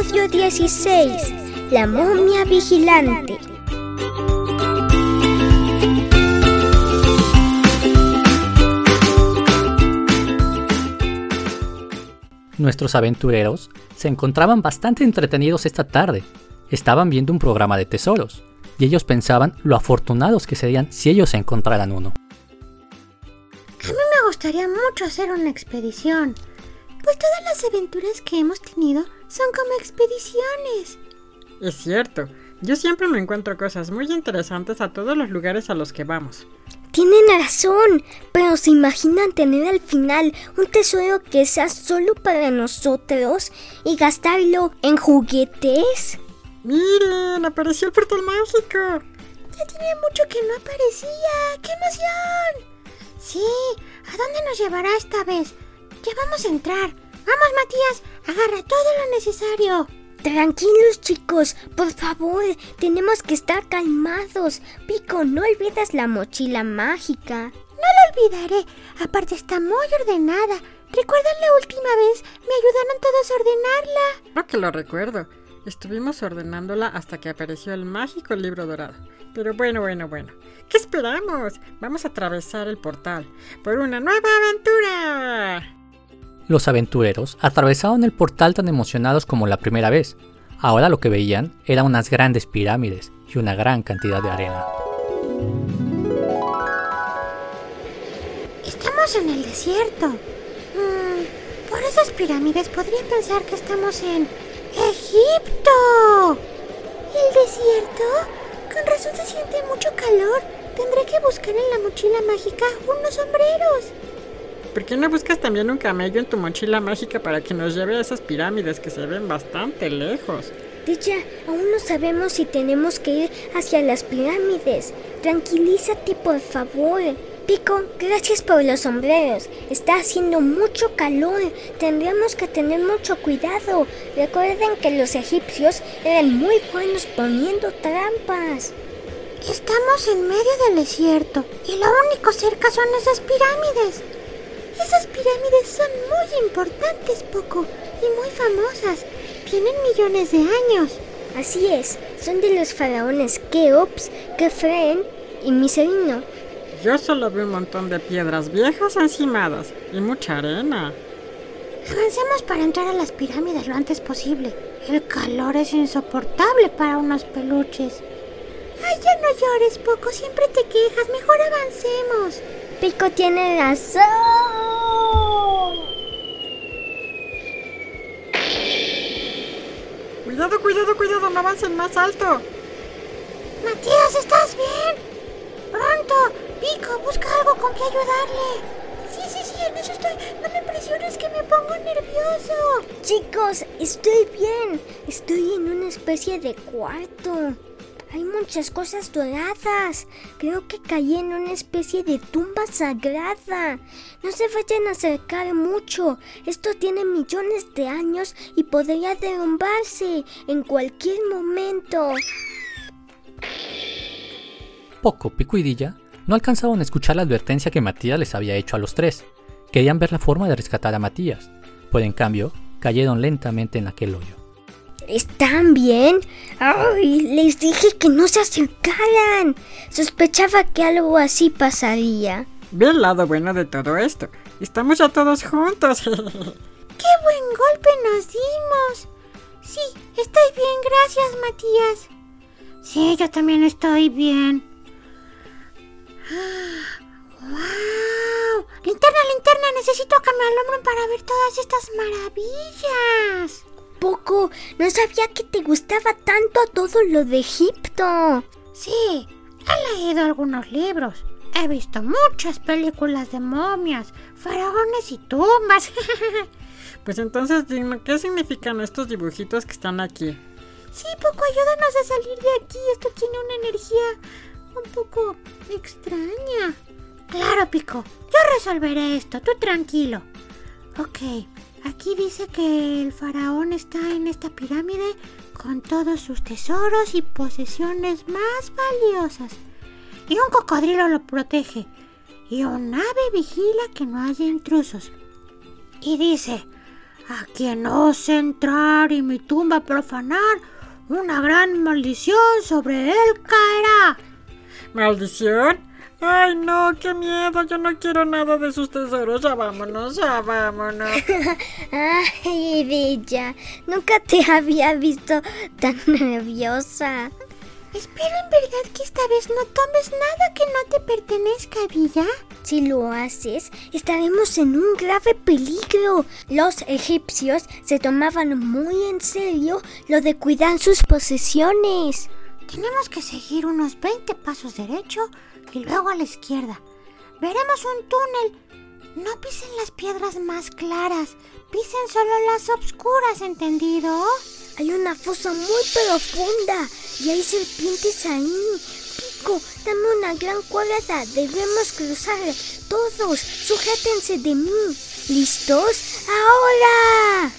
Episodio 16. La momia vigilante. Nuestros aventureros se encontraban bastante entretenidos esta tarde. Estaban viendo un programa de tesoros, y ellos pensaban lo afortunados que serían si ellos encontraran uno. A mí me gustaría mucho hacer una expedición, pues todas las aventuras que hemos tenido son como expediciones. Es cierto, yo siempre me encuentro cosas muy interesantes a todos los lugares a los que vamos. Tienen razón, pero ¿se imaginan tener al final un tesoro que sea solo para nosotros y gastarlo en juguetes? ¡Miren! ¡Apareció el portal mágico! Ya tiene mucho que no aparecía. ¡Qué emoción! Sí, ¿a dónde nos llevará esta vez? Ya vamos a entrar. Vamos, Matías, agarra todo lo necesario. Tranquilos chicos, por favor, tenemos que estar calmados. Pico, no olvides la mochila mágica. No la olvidaré. Aparte está muy ordenada. ¿Recuerdan la última vez? Me ayudaron todos a ordenarla. No que lo recuerdo. Estuvimos ordenándola hasta que apareció el mágico libro dorado. Pero bueno, bueno, bueno. ¿Qué esperamos? Vamos a atravesar el portal por una nueva aventura. Los aventureros atravesaron el portal tan emocionados como la primera vez. Ahora lo que veían eran unas grandes pirámides y una gran cantidad de arena. Estamos en el desierto. Mm, por esas pirámides podría pensar que estamos en Egipto. ¿El desierto? Con razón se siente mucho calor. Tendré que buscar en la mochila mágica unos sombreros. ¿Por qué no buscas también un camello en tu mochila mágica para que nos lleve a esas pirámides que se ven bastante lejos? Dicha, aún no sabemos si tenemos que ir hacia las pirámides. Tranquilízate, por favor. Pico, gracias por los sombreros. Está haciendo mucho calor. Tendremos que tener mucho cuidado. Recuerden que los egipcios eran muy buenos poniendo trampas. Estamos en medio del desierto y lo único cerca son esas pirámides. Esas pirámides son muy importantes, Poco, y muy famosas. Tienen millones de años. Así es, son de los faraones Keops, Kefren y Miserino. Yo solo veo un montón de piedras viejas encimadas y mucha arena. Avancemos para entrar a las pirámides lo antes posible. El calor es insoportable para unos peluches. Ay, ya no llores, Poco, siempre te quejas. Mejor avancemos. Pico tiene razón. Cuidado, cuidado, cuidado, no avancen más alto. Matías, ¿estás bien? Pronto, Pico, busca algo con que ayudarle. Sí, sí, sí, en eso estoy. No me presiones que me pongo nervioso. Chicos, estoy bien. Estoy en una especie de cuarto. Hay muchas cosas doradas. Creo que caí en una especie de tumba sagrada. No se vayan a acercar mucho. Esto tiene millones de años y podría derrumbarse en cualquier momento. Poco, Pico y Dilla no alcanzaban a escuchar la advertencia que Matías les había hecho a los tres. Querían ver la forma de rescatar a Matías, pues en cambio cayeron lentamente en aquel hoyo. ¿Están bien? Ay, les dije que no se acercaran. Sospechaba que algo así pasaría. Ve el lado bueno de todo esto. Estamos ya todos juntos. ¡Qué buen golpe nos dimos! Sí, estoy bien, gracias, Matías. Sí, yo también estoy bien. ¡Wow! Linterna, linterna, necesito que me alumbren para ver todas estas maravillas. Poco, no sabía que te gustaba tanto todo lo de Egipto. Sí, he leído algunos libros. He visto muchas películas de momias, faraones y tumbas. pues entonces dime, ¿qué significan estos dibujitos que están aquí? Sí, Poco, ayúdanos a salir de aquí. Esto tiene una energía un poco extraña. Claro, Pico. Yo resolveré esto. Tú tranquilo. Ok. Aquí dice que el faraón está en esta pirámide con todos sus tesoros y posesiones más valiosas. Y un cocodrilo lo protege. Y un ave vigila que no haya intrusos. Y dice, a quien ose entrar y mi tumba profanar, una gran maldición sobre él caerá. ¿Maldición? Ay, no, qué miedo. Yo no quiero nada de sus tesoros. Ya vámonos, ya vámonos. Ay, Villa, nunca te había visto tan nerviosa. Espero en verdad que esta vez no tomes nada que no te pertenezca, Villa. Si lo haces, estaremos en un grave peligro. Los egipcios se tomaban muy en serio lo de cuidar sus posesiones. Tenemos que seguir unos 20 pasos derecho y luego a la izquierda. Veremos un túnel. No pisen las piedras más claras, pisen solo las obscuras, ¿entendido? Hay una fosa muy profunda y hay serpientes ahí. Pico, dame una gran cuerda. Debemos cruzar. Todos, sujétense de mí. ¿Listos? ¡Ahora!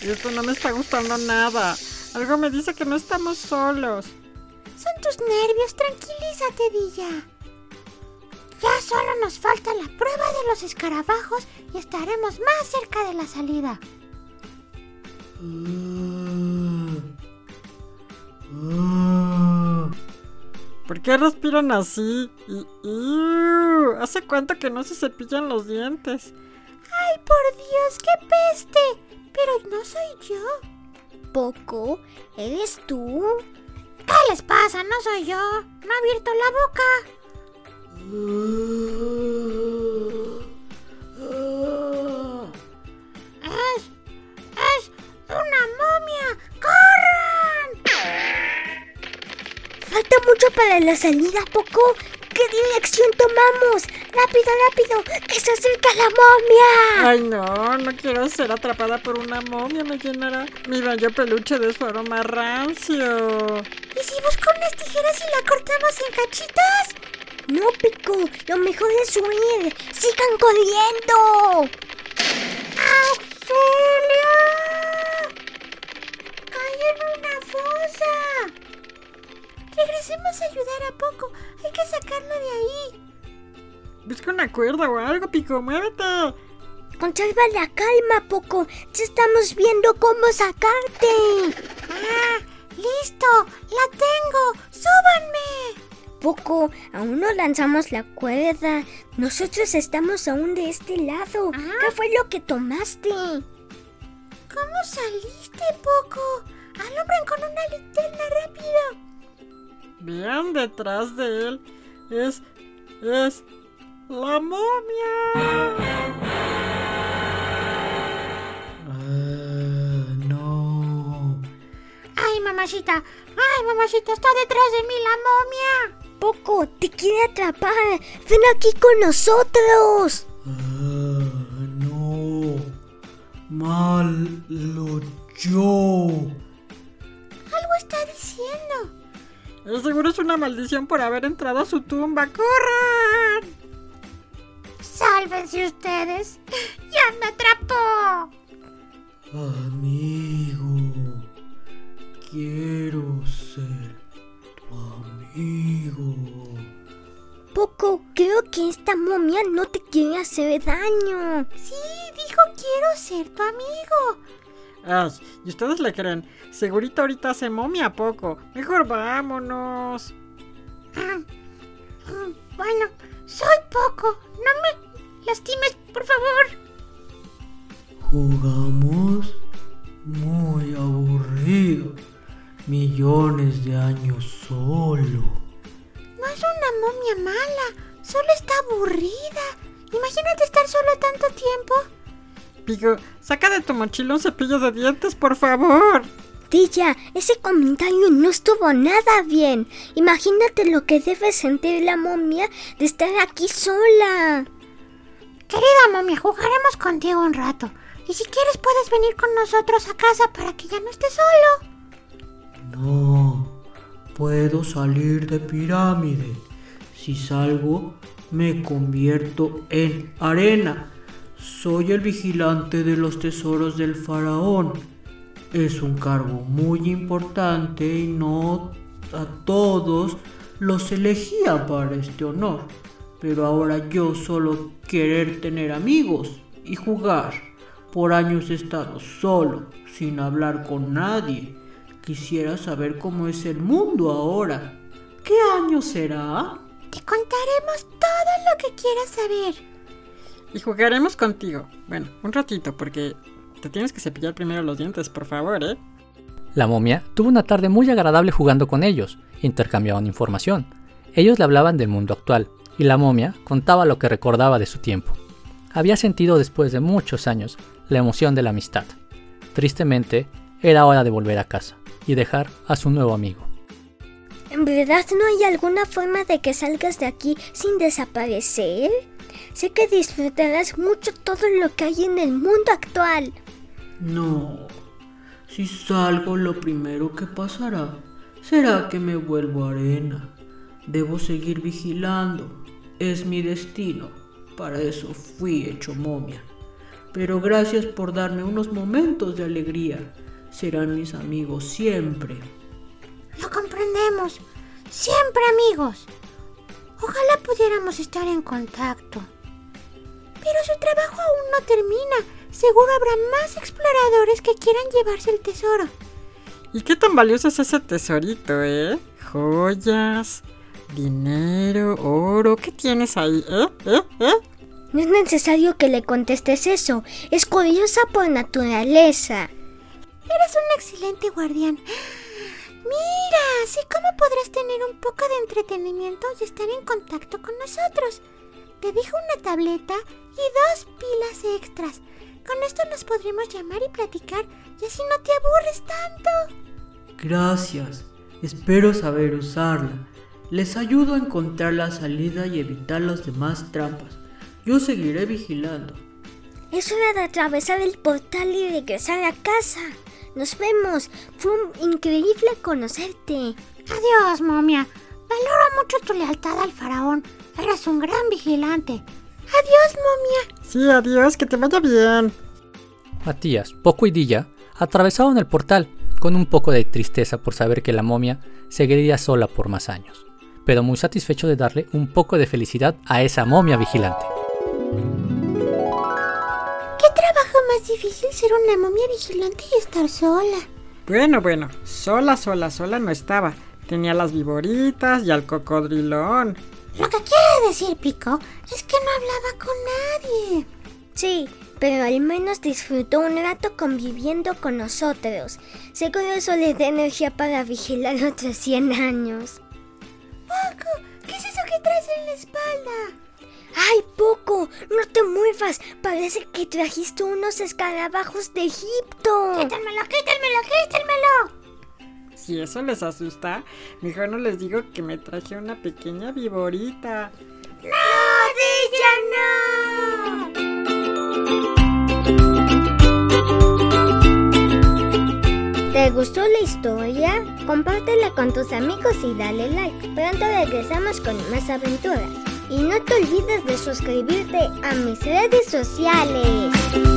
Esto no me está gustando nada. Algo me dice que no estamos solos. Son tus nervios, tranquilízate, Villa. Ya solo nos falta la prueba de los escarabajos y estaremos más cerca de la salida. ¿Por qué respiran así? ¿Hace cuánto que no se cepillan los dientes? ¡Ay, por Dios, qué peste! Pero no soy yo. Poco, ¿eres tú? ¿Qué les pasa? No soy yo. No he abierto la boca. Es... es una momia. ¡Corran! Falta mucho para la salida, Poco. ¿Qué dirección tomamos? ¡Rápido, rápido! ¡Que se acerca la momia! Ay, no, no quiero ser atrapada por una momia. Me llenará mi bello peluche de su aroma rancio. ¿Y si busco unas tijeras y la cortamos en cachitos? No, Pico, lo mejor es huir. ¡Sigan corriendo! ¡Auxilio! ¡Caí en una fosa! Regresemos a ayudar a Poco. Hay que sacarlo de ahí. Busca una cuerda o algo, Pico. Muévete. Conserva la calma, Poco. Ya estamos viendo cómo sacarte. Poco, aún no lanzamos la cuerda. Nosotros estamos aún de este lado. Ah. ¿Qué fue lo que tomaste? ¿Cómo saliste, Poco? Alumbren con una linterna rápido. Vean detrás de él. Es. Es. La momia. no. ¡Ay, mamacita! ¡Ay, mamacita! ¡Está detrás de mí la momia! Poco, te quiere atrapar. Ven aquí con nosotros. Ah, no. Malo yo. Algo está diciendo. Seguro es una maldición por haber entrado a su tumba. ¡Corran! ¡Sálvense ustedes! ¡Ya me atrapó! Amigo. Quiero Creo que esta momia no te quiere hacer daño. Sí, dijo quiero ser tu amigo. Ay, ¿y ustedes le creen? Segurito ahorita hace momia poco. Mejor vámonos. Ah, mm, Bueno, soy poco. No me lastimes, por favor. Jugamos muy aburrido. Millones de años solo. Momia mala, solo está aburrida. Imagínate estar solo tanto tiempo. Pico, saca de tu mochila un cepillo de dientes, por favor. Tilla, ese comentario no estuvo nada bien. Imagínate lo que debe sentir la momia de estar aquí sola. Querida momia, jugaremos contigo un rato. Y si quieres puedes venir con nosotros a casa para que ya no estés solo. No. Puedo salir de pirámide. Si salgo, me convierto en arena. Soy el vigilante de los tesoros del faraón. Es un cargo muy importante y no a todos los elegía para este honor. Pero ahora yo solo querer tener amigos y jugar. Por años he estado solo, sin hablar con nadie. Quisiera saber cómo es el mundo ahora. ¿Qué año será? Contaremos todo lo que quieras saber. Y jugaremos contigo. Bueno, un ratito, porque te tienes que cepillar primero los dientes, por favor, ¿eh? La momia tuvo una tarde muy agradable jugando con ellos, intercambiaban información. Ellos le hablaban del mundo actual, y la momia contaba lo que recordaba de su tiempo. Había sentido después de muchos años la emoción de la amistad. Tristemente, era hora de volver a casa y dejar a su nuevo amigo. ¿En verdad no hay alguna forma de que salgas de aquí sin desaparecer? Sé que disfrutarás mucho todo lo que hay en el mundo actual. No. Si salgo, lo primero que pasará será que me vuelvo arena. Debo seguir vigilando. Es mi destino. Para eso fui hecho momia. Pero gracias por darme unos momentos de alegría. Serán mis amigos siempre. Lo comprendemos. Siempre amigos. Ojalá pudiéramos estar en contacto. Pero su trabajo aún no termina. Seguro habrá más exploradores que quieran llevarse el tesoro. ¿Y qué tan valioso es ese tesorito, eh? Joyas, dinero, oro. ¿Qué tienes ahí, eh? ¿Eh? ¿Eh? No es necesario que le contestes eso. Es curiosa por naturaleza. Eres un excelente guardián. Mira, así como podrás tener un poco de entretenimiento y estar en contacto con nosotros. Te dejo una tableta y dos pilas extras. Con esto nos podremos llamar y platicar y así no te aburres tanto. Gracias. Espero saber usarla. Les ayudo a encontrar la salida y evitar las demás trampas. Yo seguiré vigilando. Es hora de atravesar el portal y regresar a casa. Nos vemos. Fue un- increíble conocerte. Adiós, momia. Valoro mucho tu lealtad al faraón. Eres un gran vigilante. Adiós, momia. Sí, adiós, que te vaya bien. Matías, Poco y Dilla atravesaron el portal con un poco de tristeza por saber que la momia seguiría sola por más años, pero muy satisfecho de darle un poco de felicidad a esa momia vigilante. ¿Qué trabajo más difícil ser una momia vigilante y estar sola? Bueno, bueno, sola, sola, sola no estaba. Tenía las viboritas y al cocodrilón. Lo que quiere decir Pico es que no hablaba con nadie. Sí, pero al menos disfrutó un rato conviviendo con nosotros. Seguro eso le da energía para vigilar otros 100 años. Paco, ¿qué es eso que traes en la espalda? ¡Ay, Poco! ¡No te muevas! Parece que trajiste unos escarabajos de Egipto. Quítenmelo, quítenmelo, quítenmelo. Si eso les asusta, mejor no les digo que me traje una pequeña viborita. ¡No, de ella no! ¿Te gustó la historia? Compártela con tus amigos y dale like. Pronto regresamos con más aventuras. Y no te olvides de suscribirte a mis redes sociales.